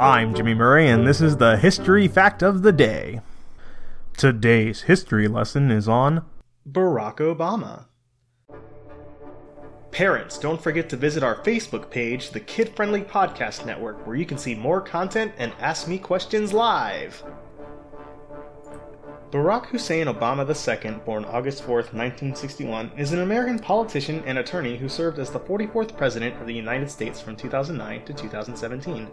I'm Jimmy Murray, and this is the History Fact of the Day. Today's history lesson is on Barack Obama. Parents, don't forget to visit our Facebook page, the Kid Friendly Podcast Network, where you can see more content and ask me questions live. Barack Hussein Obama II, born August 4, 1961, is an American politician and attorney who served as the 44th President of the United States from 2009 to 2017.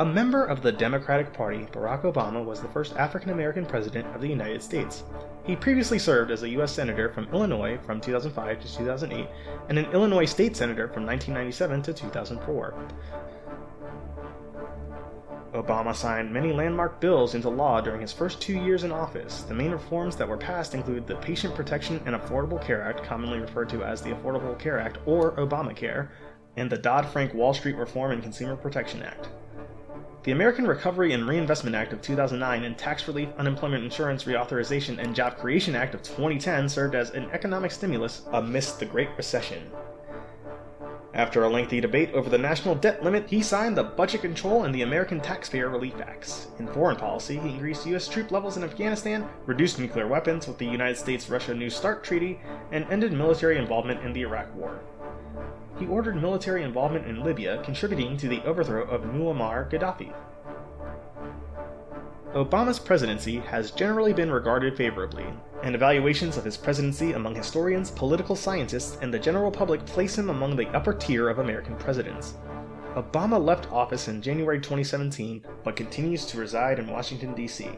A member of the Democratic Party, Barack Obama was the first African American President of the United States. He previously served as a U.S. Senator from Illinois from 2005 to 2008 and an Illinois State Senator from 1997 to 2004. Obama signed many landmark bills into law during his first two years in office. The main reforms that were passed include the Patient Protection and Affordable Care Act, commonly referred to as the Affordable Care Act or Obamacare, and the Dodd Frank Wall Street Reform and Consumer Protection Act. The American Recovery and Reinvestment Act of 2009 and Tax Relief, Unemployment Insurance Reauthorization and Job Creation Act of 2010 served as an economic stimulus amidst the Great Recession. After a lengthy debate over the national debt limit, he signed the Budget Control and the American Taxpayer Relief Acts. In foreign policy, he increased U.S. troop levels in Afghanistan, reduced nuclear weapons with the United States Russia New START Treaty, and ended military involvement in the Iraq War. He ordered military involvement in Libya, contributing to the overthrow of Muammar Gaddafi. Obama's presidency has generally been regarded favorably, and evaluations of his presidency among historians, political scientists, and the general public place him among the upper tier of American presidents. Obama left office in January 2017 but continues to reside in Washington, D.C.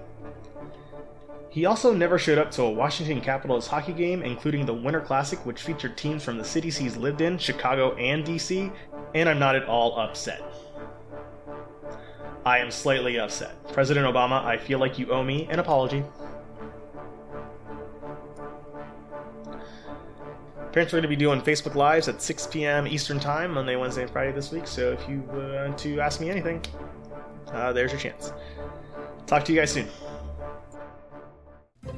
He also never showed up to a Washington Capitals hockey game, including the Winter Classic, which featured teams from the cities he's lived in, Chicago and DC, and I'm not at all upset. I am slightly upset. President Obama, I feel like you owe me an apology. Parents are going to be doing Facebook Lives at 6 p.m. Eastern Time, Monday, Wednesday, and Friday this week. So if you want to ask me anything, uh, there's your chance. Talk to you guys soon.